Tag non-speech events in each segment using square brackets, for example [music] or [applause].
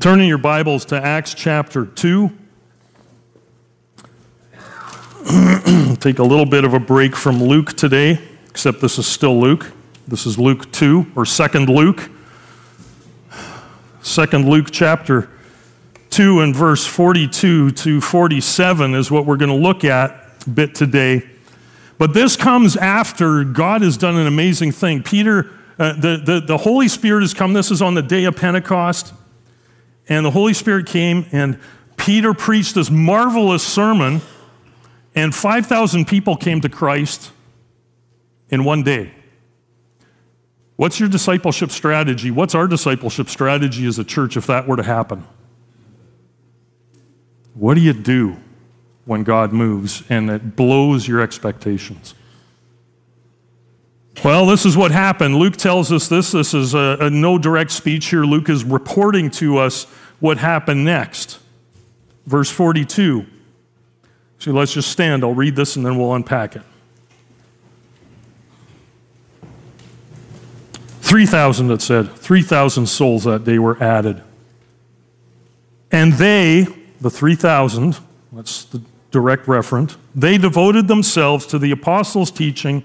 Turning your Bibles to Acts chapter 2. [clears throat] Take a little bit of a break from Luke today, except this is still Luke. This is Luke 2, or 2nd Luke. 2nd Luke chapter 2 and verse 42 to 47 is what we're going to look at a bit today. But this comes after God has done an amazing thing. Peter, uh, the, the, the Holy Spirit has come. This is on the day of Pentecost. And the Holy Spirit came, and Peter preached this marvelous sermon, and 5,000 people came to Christ in one day. What's your discipleship strategy? What's our discipleship strategy as a church if that were to happen? What do you do when God moves and it blows your expectations? Well, this is what happened. Luke tells us this. This is a, a, no direct speech here. Luke is reporting to us what happened next. Verse 42. So let's just stand. I'll read this and then we'll unpack it. 3,000, it said. 3,000 souls that day were added. And they, the 3,000, that's the direct referent, they devoted themselves to the apostles' teaching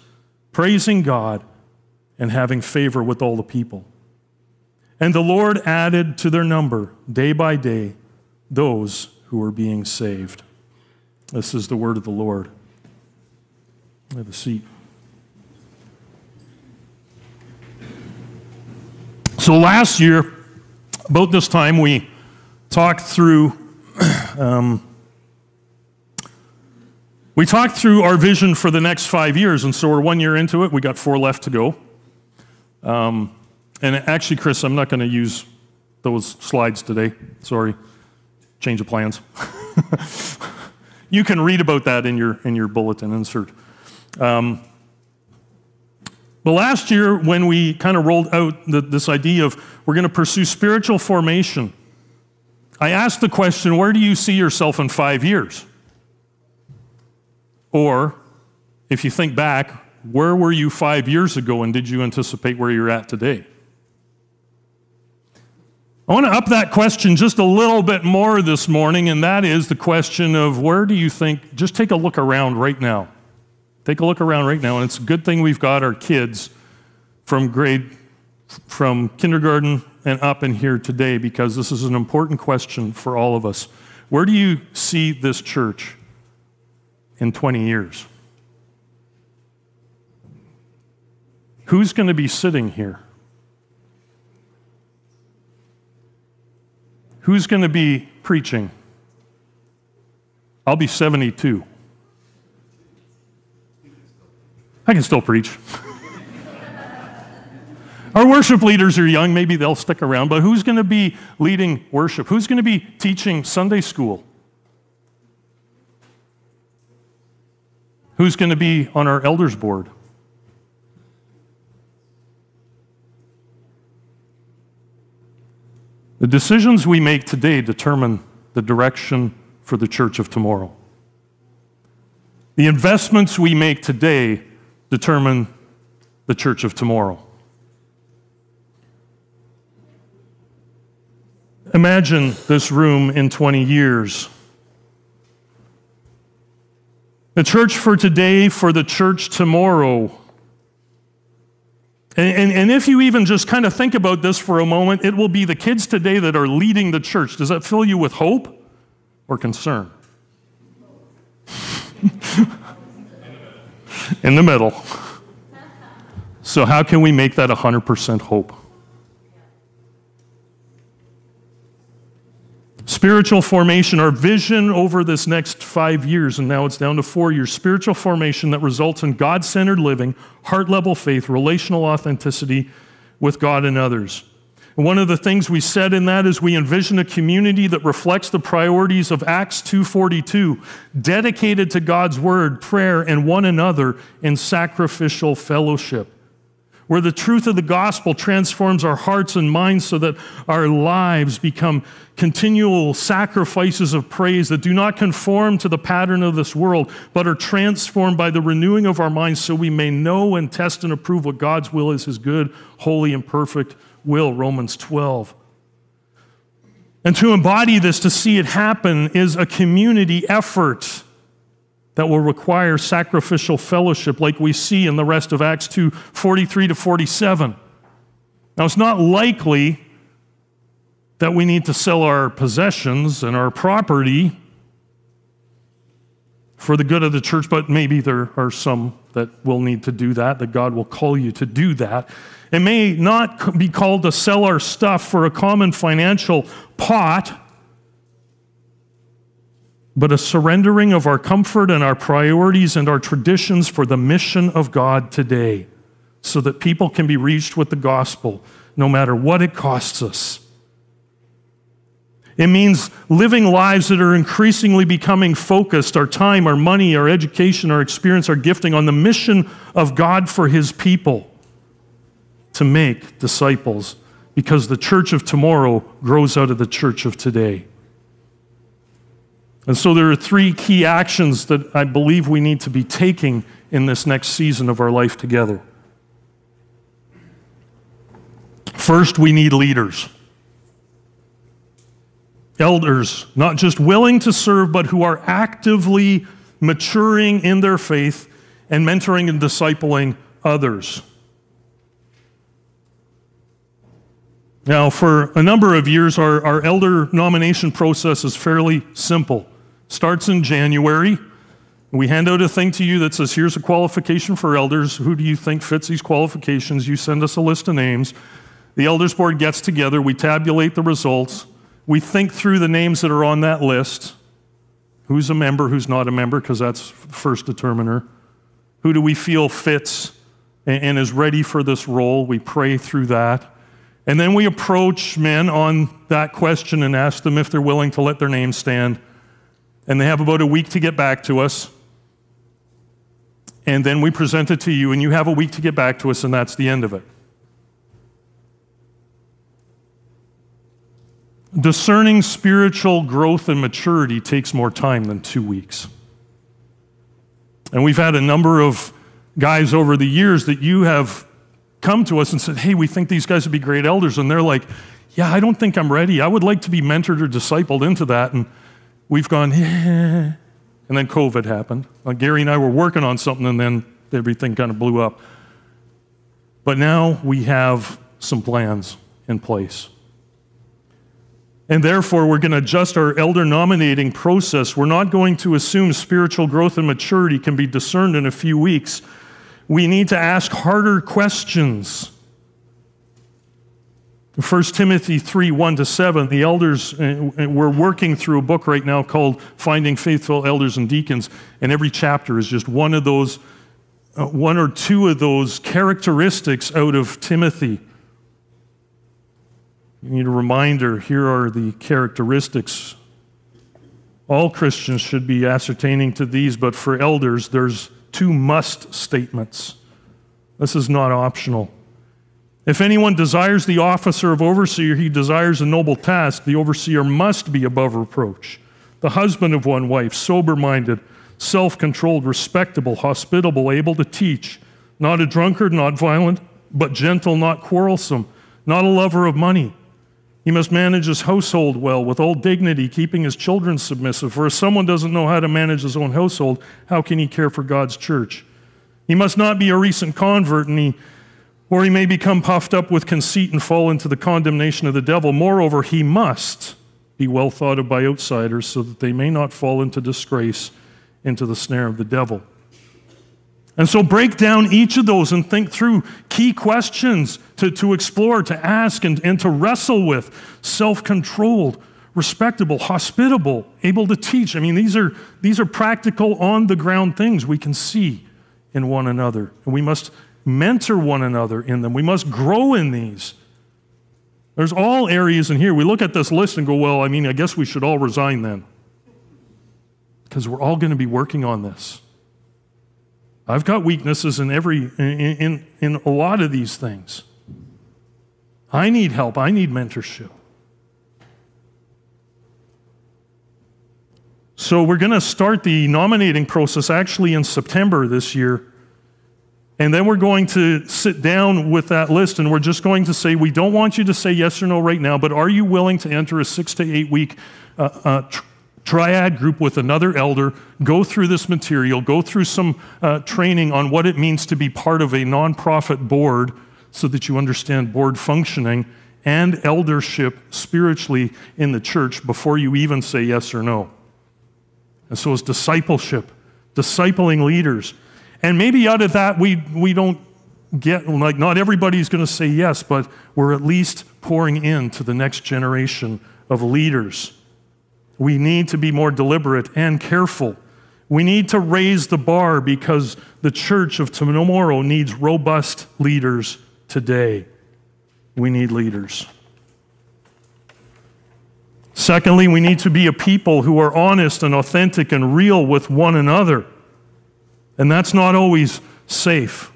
praising God and having favor with all the people. And the Lord added to their number day by day those who were being saved. This is the word of the Lord. Have a seat. So last year, about this time, we talked through [clears throat] um, we talked through our vision for the next five years, and so we're one year into it. We got four left to go. Um, and actually, Chris, I'm not going to use those slides today. Sorry. Change of plans. [laughs] you can read about that in your, in your bulletin insert. Um, but last year, when we kind of rolled out the, this idea of we're going to pursue spiritual formation, I asked the question where do you see yourself in five years? Or, if you think back, where were you five years ago and did you anticipate where you're at today? I want to up that question just a little bit more this morning, and that is the question of where do you think, just take a look around right now. Take a look around right now, and it's a good thing we've got our kids from grade, from kindergarten and up in here today because this is an important question for all of us. Where do you see this church in 20 years? Who's going to be sitting here? Who's going to be preaching? I'll be 72. I can still preach. [laughs] Our worship leaders are young, maybe they'll stick around, but who's going to be leading worship? Who's going to be teaching Sunday school? Who's going to be on our elders board? The decisions we make today determine the direction for the church of tomorrow. The investments we make today determine the church of tomorrow. Imagine this room in 20 years. The church for today, for the church tomorrow. And, and, and, if you even just kind of think about this for a moment, it will be the kids today that are leading the church. Does that fill you with hope or concern? [laughs] In the middle. So, how can we make that 100% hope? Spiritual formation, our vision over this next five years, and now it's down to four years. Spiritual formation that results in God centered living, heart level faith, relational authenticity with God and others. And one of the things we said in that is we envision a community that reflects the priorities of Acts 2:42, dedicated to God's word, prayer, and one another in sacrificial fellowship where the truth of the gospel transforms our hearts and minds so that our lives become continual sacrifices of praise that do not conform to the pattern of this world, but are transformed by the renewing of our minds so we may know and test and approve what God's will is, his good, holy, and perfect will. Romans 12. And to embody this, to see it happen, is a community effort that will require sacrificial fellowship, like we see in the rest of Acts 2 43 to 47. Now, it's not likely that we need to sell our possessions and our property for the good of the church, but maybe there are some that will need to do that, that God will call you to do that. It may not be called to sell our stuff for a common financial pot but a surrendering of our comfort and our priorities and our traditions for the mission of God today, so that people can be reached with the gospel no matter what it costs us. It means living lives that are increasingly becoming focused our time, our money, our education, our experience, our gifting on the mission of God for His people to make disciples because the church of tomorrow grows out of the church of today. And so there are three key actions that I believe we need to be taking in this next season of our life together. First, we need leaders. Elders, not just willing to serve, but who are actively maturing in their faith and mentoring and discipling others. Now, for a number of years, our, our elder nomination process is fairly simple starts in January. We hand out a thing to you that says, here's a qualification for elders. Who do you think fits these qualifications? You send us a list of names. The elders board gets together. We tabulate the results. We think through the names that are on that list. Who's a member, who's not a member, because that's first determiner. Who do we feel fits and is ready for this role? We pray through that. And then we approach men on that question and ask them if they're willing to let their name stand and they have about a week to get back to us. And then we present it to you, and you have a week to get back to us, and that's the end of it. Discerning spiritual growth and maturity takes more time than two weeks. And we've had a number of guys over the years that you have come to us and said, Hey, we think these guys would be great elders. And they're like, Yeah, I don't think I'm ready. I would like to be mentored or discipled into that. And we've gone, yeah. And then COVID happened. Uh, Gary and I were working on something, and then everything kind of blew up. But now we have some plans in place. And therefore, we're going to adjust our elder nominating process. We're not going to assume spiritual growth and maturity can be discerned in a few weeks. We need to ask harder questions. 1 Timothy 3 1 to 7, the elders, uh, uh, we're working through a book right now called Finding Faithful Elders and Deacons, and every chapter is just one of those, uh, one or two of those characteristics out of Timothy. You need a reminder here are the characteristics. All Christians should be ascertaining to these, but for elders, there's two must statements. This is not optional. If anyone desires the officer of overseer, he desires a noble task. The overseer must be above reproach. The husband of one wife, sober minded, self controlled, respectable, hospitable, able to teach, not a drunkard, not violent, but gentle, not quarrelsome, not a lover of money. He must manage his household well with all dignity, keeping his children submissive. For if someone doesn't know how to manage his own household, how can he care for God's church? He must not be a recent convert, and he or he may become puffed up with conceit and fall into the condemnation of the devil. Moreover, he must be well thought of by outsiders so that they may not fall into disgrace, into the snare of the devil. And so break down each of those and think through key questions to, to explore, to ask, and, and to wrestle with. Self controlled, respectable, hospitable, able to teach. I mean, these are, these are practical, on the ground things we can see in one another. And we must mentor one another in them. We must grow in these. There's all areas in here. We look at this list and go, well, I mean, I guess we should all resign then. Because we're all going to be working on this. I've got weaknesses in every in, in, in a lot of these things. I need help. I need mentorship. So we're going to start the nominating process actually in September this year. And then we're going to sit down with that list and we're just going to say, we don't want you to say yes or no right now, but are you willing to enter a six to eight week uh, uh, triad group with another elder, go through this material, go through some uh, training on what it means to be part of a nonprofit board so that you understand board functioning and eldership spiritually in the church before you even say yes or no. And so it's discipleship, discipling leaders. And maybe out of that, we, we don't get, like, not everybody's going to say yes, but we're at least pouring into the next generation of leaders. We need to be more deliberate and careful. We need to raise the bar because the church of tomorrow needs robust leaders today. We need leaders. Secondly, we need to be a people who are honest and authentic and real with one another. And that's not always safe.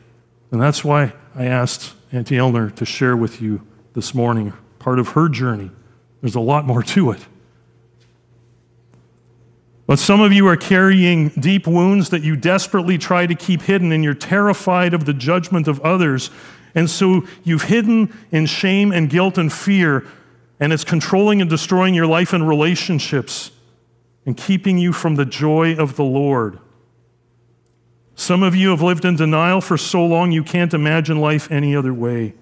And that's why I asked Auntie Elner to share with you this morning part of her journey. There's a lot more to it. But some of you are carrying deep wounds that you desperately try to keep hidden, and you're terrified of the judgment of others. And so you've hidden in shame and guilt and fear, and it's controlling and destroying your life and relationships and keeping you from the joy of the Lord. Some of you have lived in denial for so long you can't imagine life any other way.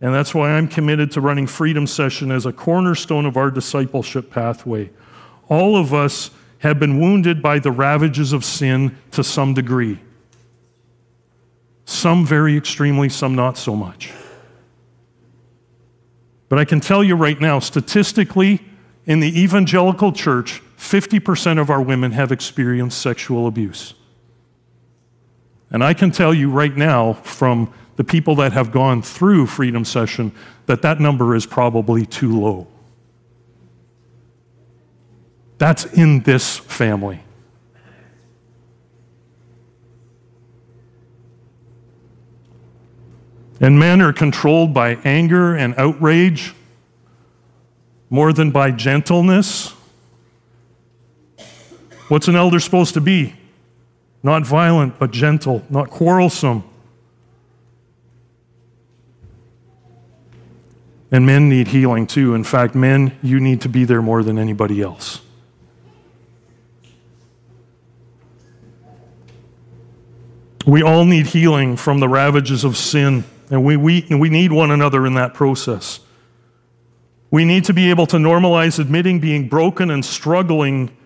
And that's why I'm committed to running Freedom Session as a cornerstone of our discipleship pathway. All of us have been wounded by the ravages of sin to some degree. Some very extremely, some not so much. But I can tell you right now, statistically, in the evangelical church, 50% of our women have experienced sexual abuse. And I can tell you right now from the people that have gone through Freedom Session that that number is probably too low. That's in this family. And men are controlled by anger and outrage more than by gentleness. What's an elder supposed to be? not violent, but gentle, not quarrelsome. And men need healing too. In fact, men, you need to be there more than anybody else. We all need healing from the ravages of sin, and we, we, we need one another in that process. We need to be able to normalize admitting being broken and struggling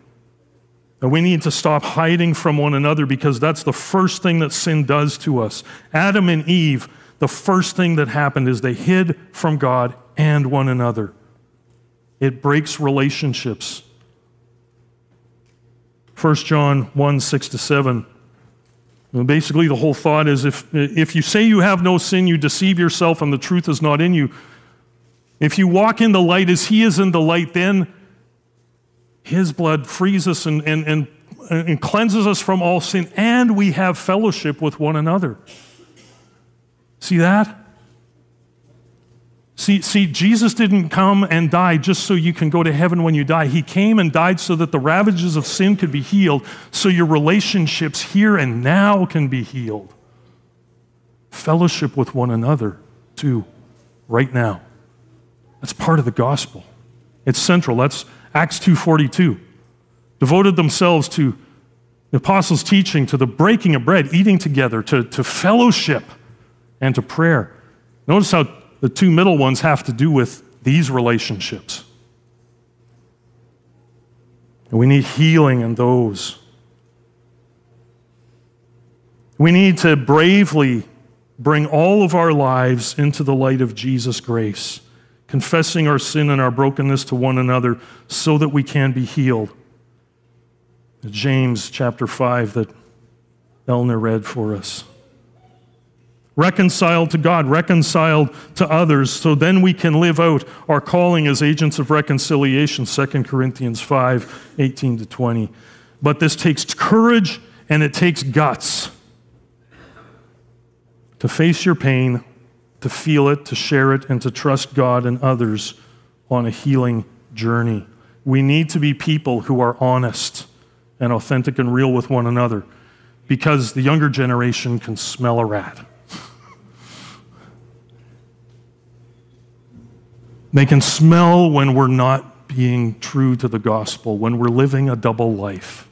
and we need to stop hiding from one another because that's the first thing that sin does to us. Adam and Eve, the first thing that happened is they hid from God and one another. It breaks relationships. 1 John 1 6 to 7. Basically, the whole thought is if, if you say you have no sin, you deceive yourself and the truth is not in you. If you walk in the light as he is in the light, then his blood frees us and, and, and, and cleanses us from all sin, and we have fellowship with one another. See that? See, see, Jesus didn't come and die just so you can go to heaven when you die. He came and died so that the ravages of sin could be healed, so your relationships here and now can be healed. Fellowship with one another, too, right now. That's part of the gospel. It's central. That's Acts 2:42. Devoted themselves to the apostles' teaching, to the breaking of bread, eating together, to, to fellowship, and to prayer. Notice how the two middle ones have to do with these relationships. And we need healing in those. We need to bravely bring all of our lives into the light of Jesus' grace confessing our sin and our brokenness to one another so that we can be healed. James chapter 5 that Elner read for us. Reconciled to God, reconciled to others, so then we can live out our calling as agents of reconciliation, 2 Corinthians 5 18 to 20. But this takes courage and it takes guts to face your pain, to feel it, to share it, and to trust God and others on a healing journey. We need to be people who are honest and authentic and real with one another because the younger generation can smell a rat. They can smell when we're not being true to the gospel, when we're living a double life.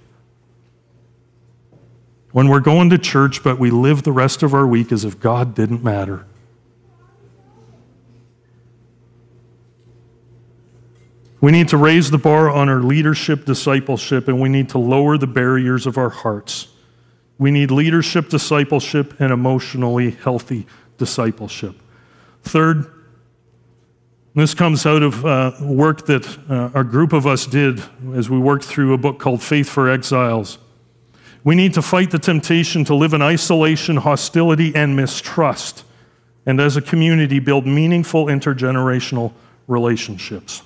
When we're going to church, but we live the rest of our week as if God didn't matter. We need to raise the bar on our leadership discipleship, and we need to lower the barriers of our hearts. We need leadership discipleship and emotionally healthy discipleship. Third, this comes out of uh, work that uh, a group of us did as we worked through a book called Faith for Exiles. We need to fight the temptation to live in isolation, hostility, and mistrust, and as a community, build meaningful intergenerational relationships.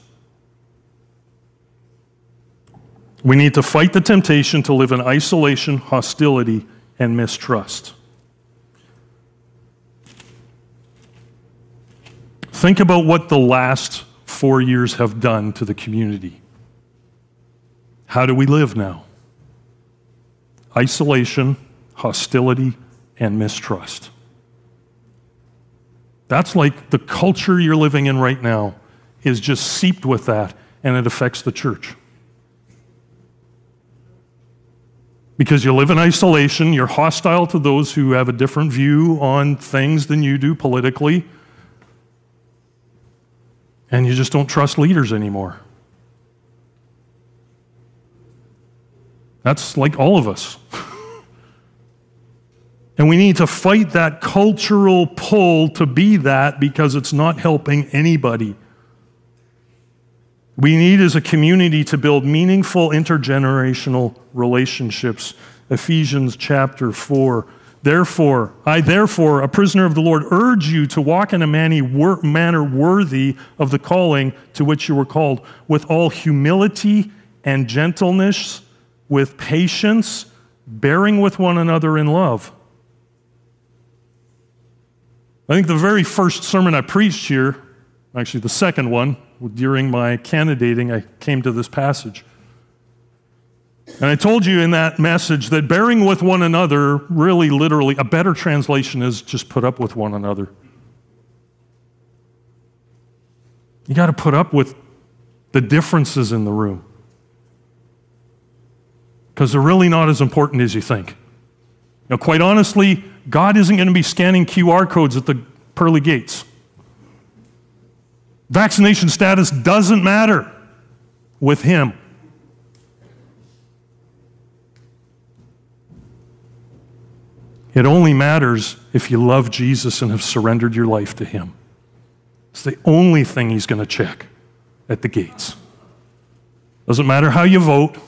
We need to fight the temptation to live in isolation, hostility, and mistrust. Think about what the last four years have done to the community. How do we live now? Isolation, hostility, and mistrust. That's like the culture you're living in right now is just seeped with that, and it affects the church. Because you live in isolation, you're hostile to those who have a different view on things than you do politically and you just don't trust leaders anymore. That's like all of us. [laughs] and we need to fight that cultural pull to be that because it's not helping anybody. We need as a community to build meaningful intergenerational relationships. Ephesians chapter 4 Therefore, I, therefore, a prisoner of the Lord, urge you to walk in a manner worthy of the calling to which you were called, with all humility and gentleness, with patience, bearing with one another in love. I think the very first sermon I preached here, actually the second one, during my candidating, I came to this passage. And I told you in that message that bearing with one another, really literally, a better translation is just put up with one another. You got to put up with the differences in the room. Because they're really not as important as you think. Now, quite honestly, God isn't going to be scanning QR codes at the pearly gates. Vaccination status doesn't matter with Him. It only matters if you love Jesus and have surrendered your life to Him. It's the only thing He's going to check at the gates. Doesn't matter how you vote.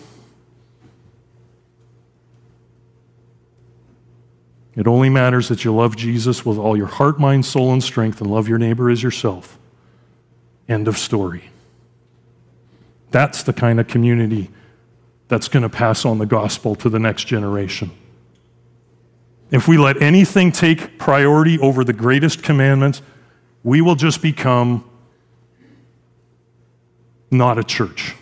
It only matters that you love Jesus with all your heart, mind, soul, and strength and love your neighbor as yourself. End of story. That's the kind of community that's going to pass on the gospel to the next generation. If we let anything take priority over the greatest commandment, we will just become not a church,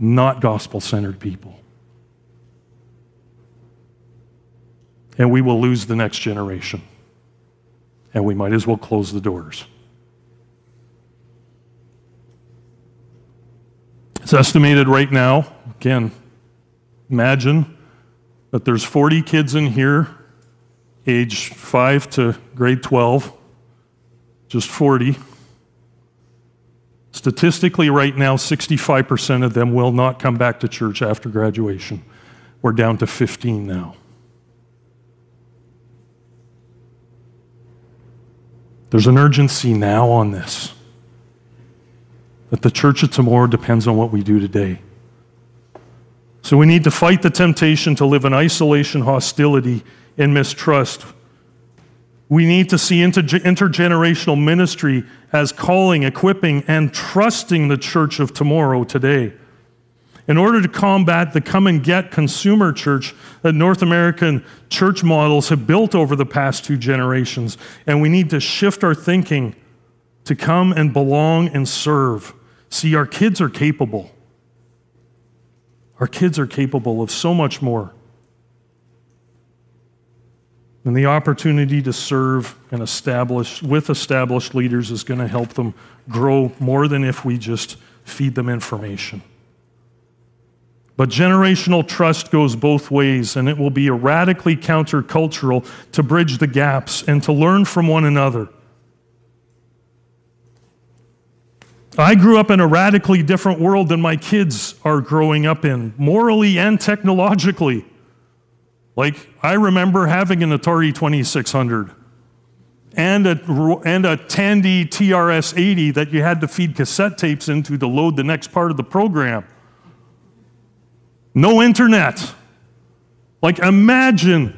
not gospel centered people. And we will lose the next generation. And we might as well close the doors. It's estimated right now, again, imagine that there's 40 kids in here, age 5 to grade 12, just 40. Statistically, right now, 65% of them will not come back to church after graduation. We're down to 15 now. There's an urgency now on this. That the church of tomorrow depends on what we do today. So we need to fight the temptation to live in isolation, hostility, and mistrust. We need to see intergenerational ministry as calling, equipping, and trusting the church of tomorrow today. In order to combat the come and get consumer church that North American church models have built over the past two generations, and we need to shift our thinking to come and belong and serve. See, our kids are capable. Our kids are capable of so much more. And the opportunity to serve and establish with established leaders is going to help them grow more than if we just feed them information. But generational trust goes both ways, and it will be radically countercultural to bridge the gaps and to learn from one another. I grew up in a radically different world than my kids are growing up in, morally and technologically. Like, I remember having an Atari 2600 and a, and a Tandy TRS 80 that you had to feed cassette tapes into to load the next part of the program. No internet. Like, imagine,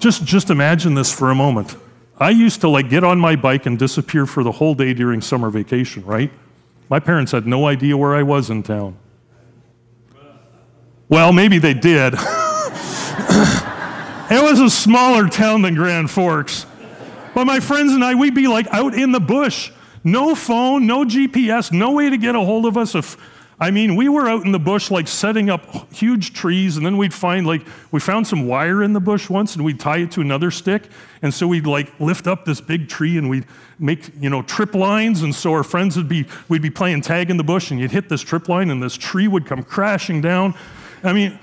just, just imagine this for a moment. I used to like get on my bike and disappear for the whole day during summer vacation, right? My parents had no idea where I was in town. Well, maybe they did. [laughs] it was a smaller town than Grand Forks. But my friends and I, we'd be like out in the bush. No phone, no GPS, no way to get a hold of us. If, I mean, we were out in the bush like setting up huge trees, and then we'd find like, we found some wire in the bush once, and we'd tie it to another stick. And so we'd like lift up this big tree and we'd make, you know, trip lines. And so our friends would be, we'd be playing tag in the bush, and you'd hit this trip line, and this tree would come crashing down. I mean,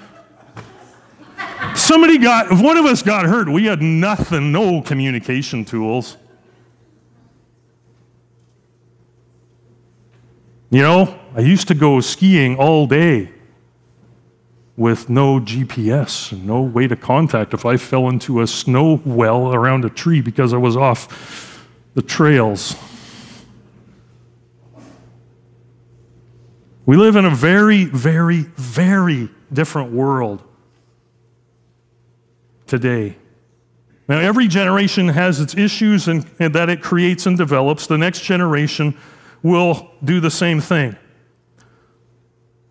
Somebody got, if one of us got hurt, we had nothing, no communication tools. You know, I used to go skiing all day with no GPS no way to contact if I fell into a snow well around a tree because I was off the trails. We live in a very, very, very different world today. Now, every generation has its issues and, and that it creates and develops. The next generation will do the same thing.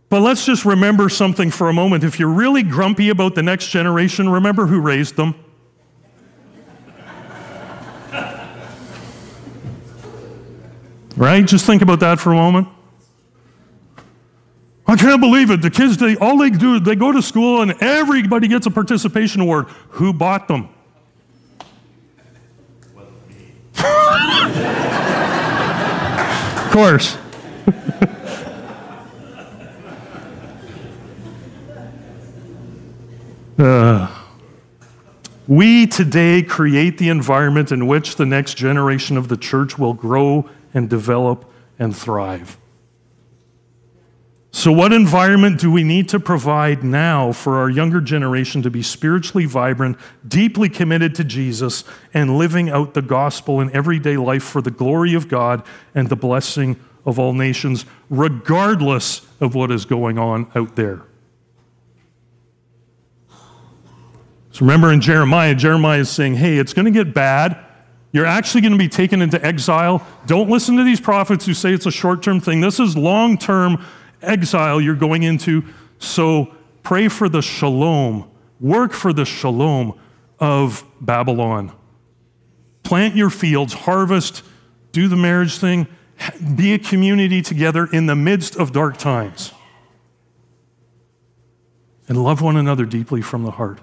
But let's just remember something for a moment. If you're really grumpy about the next generation, remember who raised them. [laughs] right? Just think about that for a moment. I can't believe it. The kids, they, all they do, they go to school and everybody gets a participation award. Who bought them? [laughs] of course. [laughs] uh, we today create the environment in which the next generation of the church will grow and develop and thrive. So, what environment do we need to provide now for our younger generation to be spiritually vibrant, deeply committed to Jesus, and living out the gospel in everyday life for the glory of God and the blessing of all nations, regardless of what is going on out there? So, remember in Jeremiah, Jeremiah is saying, hey, it's going to get bad. You're actually going to be taken into exile. Don't listen to these prophets who say it's a short term thing. This is long term exile you're going into. So pray for the shalom, work for the shalom of Babylon. Plant your fields, harvest, do the marriage thing, be a community together in the midst of dark times. And love one another deeply from the heart.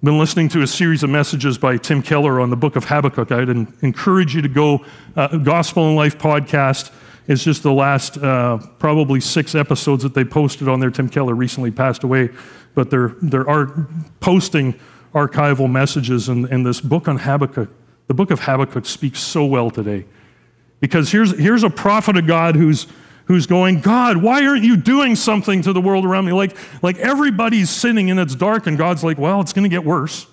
Been listening to a series of messages by Tim Keller on the book of Habakkuk. I'd encourage you to go, uh, Gospel in Life podcast. It's just the last uh, probably six episodes that they posted on there. Tim Keller recently passed away, but they're, they're posting archival messages. And, and this book on Habakkuk, the book of Habakkuk speaks so well today. Because here's, here's a prophet of God who's, who's going, God, why aren't you doing something to the world around me? Like, like everybody's sinning and it's dark, and God's like, well, it's going to get worse.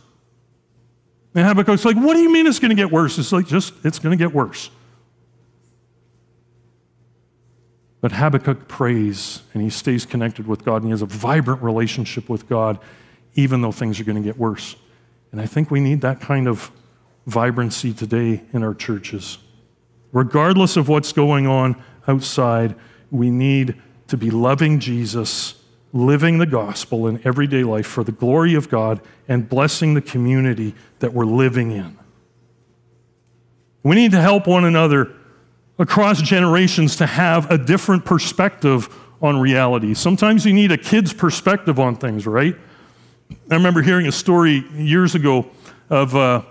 And Habakkuk's like, what do you mean it's going to get worse? It's like, just, it's going to get worse. But Habakkuk prays and he stays connected with God and he has a vibrant relationship with God, even though things are going to get worse. And I think we need that kind of vibrancy today in our churches. Regardless of what's going on outside, we need to be loving Jesus, living the gospel in everyday life for the glory of God, and blessing the community that we're living in. We need to help one another across generations to have a different perspective on reality. Sometimes you need a kid's perspective on things, right? I remember hearing a story years ago of, uh,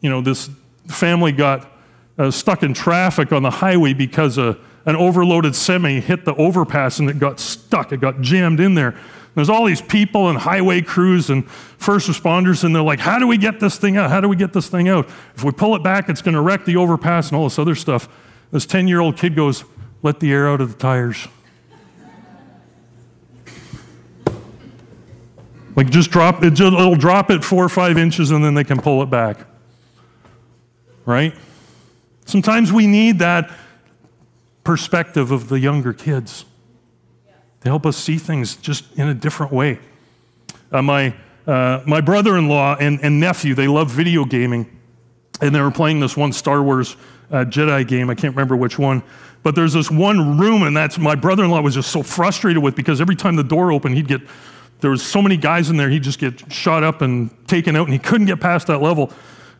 you know, this family got uh, stuck in traffic on the highway because uh, an overloaded semi hit the overpass and it got stuck. It got jammed in there. There's all these people and highway crews and first responders, and they're like, How do we get this thing out? How do we get this thing out? If we pull it back, it's going to wreck the overpass and all this other stuff. This 10 year old kid goes, Let the air out of the tires. Like just drop it, it'll drop it four or five inches and then they can pull it back. Right? Sometimes we need that perspective of the younger kids to help us see things just in a different way. Uh, my, uh, my brother in law and, and nephew, they love video gaming, and they were playing this one Star Wars uh, Jedi game. I can't remember which one. But there's this one room, and that's my brother in law was just so frustrated with because every time the door opened, he'd get, there was so many guys in there, he'd just get shot up and taken out, and he couldn't get past that level.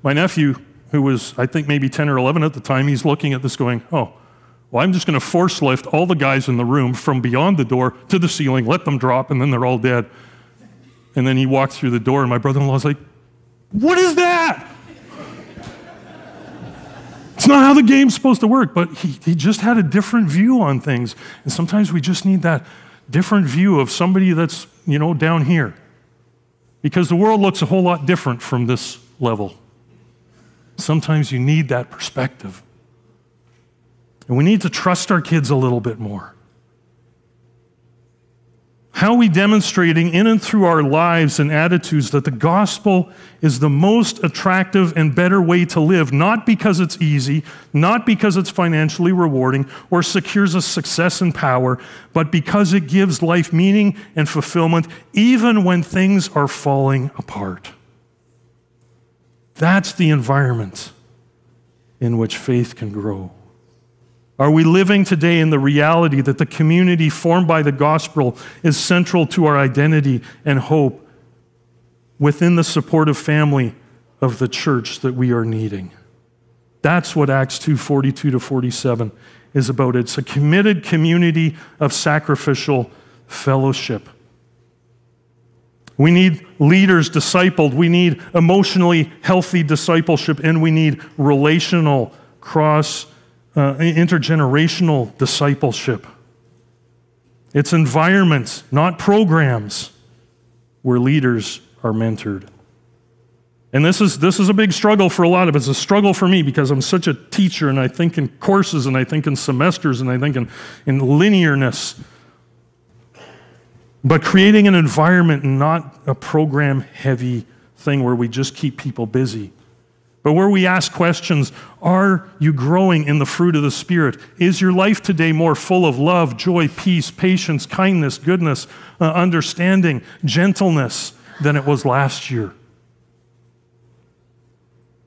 My nephew, who was, I think, maybe 10 or 11 at the time, he's looking at this going, oh, well, I'm just going to force lift all the guys in the room from beyond the door to the ceiling, let them drop, and then they're all dead. And then he walked through the door, and my brother in law's like, What is that? It's not how the game's supposed to work, but he, he just had a different view on things. And sometimes we just need that different view of somebody that's, you know, down here. Because the world looks a whole lot different from this level. Sometimes you need that perspective. And we need to trust our kids a little bit more. How are we demonstrating in and through our lives and attitudes that the gospel is the most attractive and better way to live, not because it's easy, not because it's financially rewarding or secures us success and power, but because it gives life meaning and fulfillment even when things are falling apart? That's the environment in which faith can grow. Are we living today in the reality that the community formed by the gospel is central to our identity and hope within the supportive family of the church that we are needing? That's what Acts 2:42 to 47 is about. It's a committed community of sacrificial fellowship. We need leaders discipled. We need emotionally healthy discipleship, and we need relational cross uh, intergenerational discipleship. It's environments, not programs, where leaders are mentored. And this is, this is a big struggle for a lot of us. It's a struggle for me because I'm such a teacher and I think in courses and I think in semesters and I think in, in linearness. But creating an environment, not a program heavy thing where we just keep people busy but where we ask questions Are you growing in the fruit of the Spirit? Is your life today more full of love, joy, peace, patience, kindness, goodness, uh, understanding, gentleness than it was last year?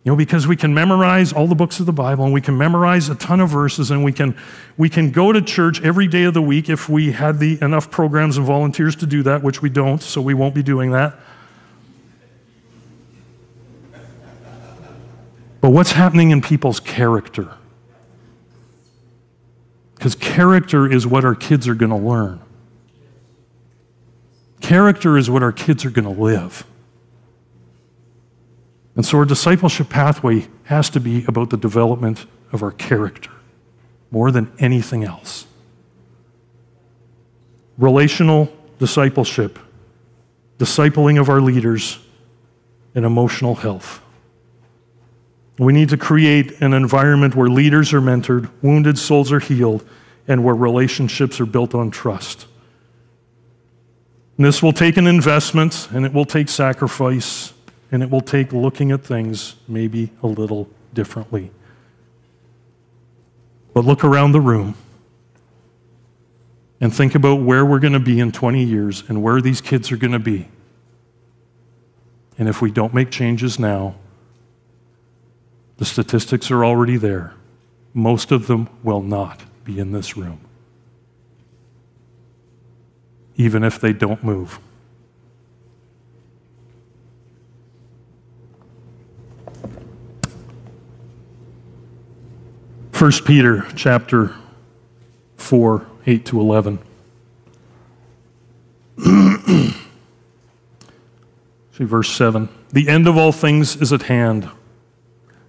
You know, because we can memorize all the books of the Bible and we can memorize a ton of verses and we can, we can go to church every day of the week if we had the, enough programs and volunteers to do that, which we don't, so we won't be doing that. But what's happening in people's character? Because character is what our kids are going to learn. Character is what our kids are going to live. And so our discipleship pathway has to be about the development of our character more than anything else. Relational discipleship, discipling of our leaders, and emotional health. We need to create an environment where leaders are mentored, wounded souls are healed, and where relationships are built on trust. And this will take an investment, and it will take sacrifice, and it will take looking at things maybe a little differently. But look around the room and think about where we're going to be in 20 years and where these kids are going to be. And if we don't make changes now, the statistics are already there. Most of them will not be in this room, even if they don't move. First Peter chapter 4, 8 to 11. [clears throat] See verse 7. The end of all things is at hand.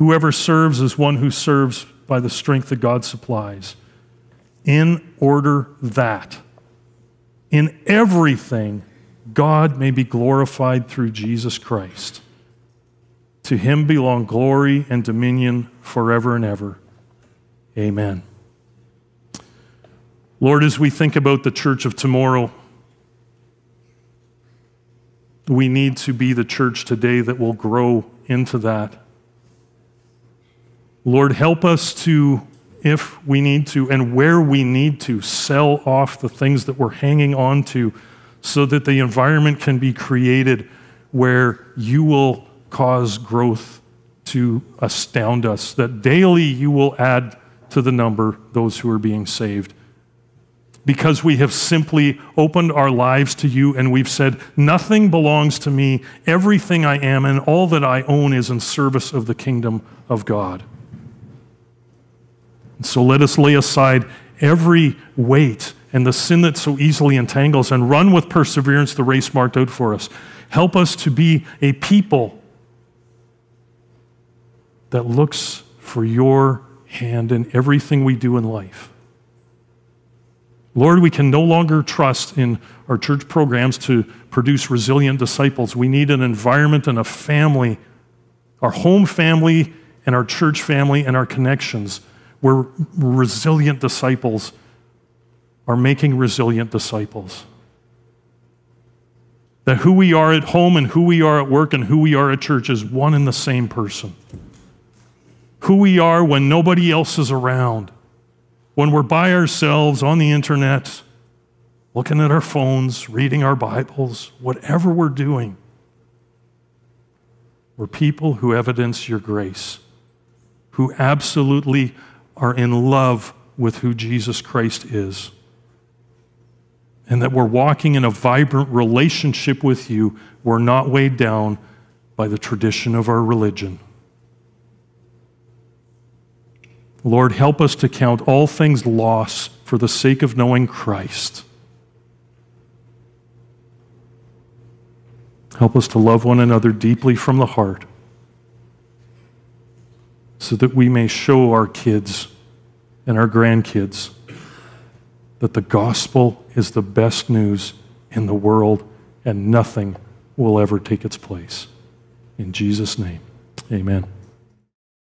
Whoever serves is one who serves by the strength that God supplies. In order that, in everything, God may be glorified through Jesus Christ. To him belong glory and dominion forever and ever. Amen. Lord, as we think about the church of tomorrow, we need to be the church today that will grow into that. Lord, help us to, if we need to, and where we need to, sell off the things that we're hanging on to so that the environment can be created where you will cause growth to astound us, that daily you will add to the number those who are being saved because we have simply opened our lives to you and we've said, Nothing belongs to me. Everything I am and all that I own is in service of the kingdom of God. So let us lay aside every weight and the sin that so easily entangles and run with perseverance the race marked out for us. Help us to be a people that looks for your hand in everything we do in life. Lord, we can no longer trust in our church programs to produce resilient disciples. We need an environment and a family, our home family and our church family and our connections, where resilient disciples are making resilient disciples. That who we are at home and who we are at work and who we are at church is one and the same person. Who we are when nobody else is around when we're by ourselves on the internet, looking at our phones, reading our Bibles, whatever we're doing, we're people who evidence your grace, who absolutely are in love with who Jesus Christ is. And that we're walking in a vibrant relationship with you. We're not weighed down by the tradition of our religion. Lord, help us to count all things loss for the sake of knowing Christ. Help us to love one another deeply from the heart so that we may show our kids and our grandkids that the gospel is the best news in the world and nothing will ever take its place. In Jesus' name, amen.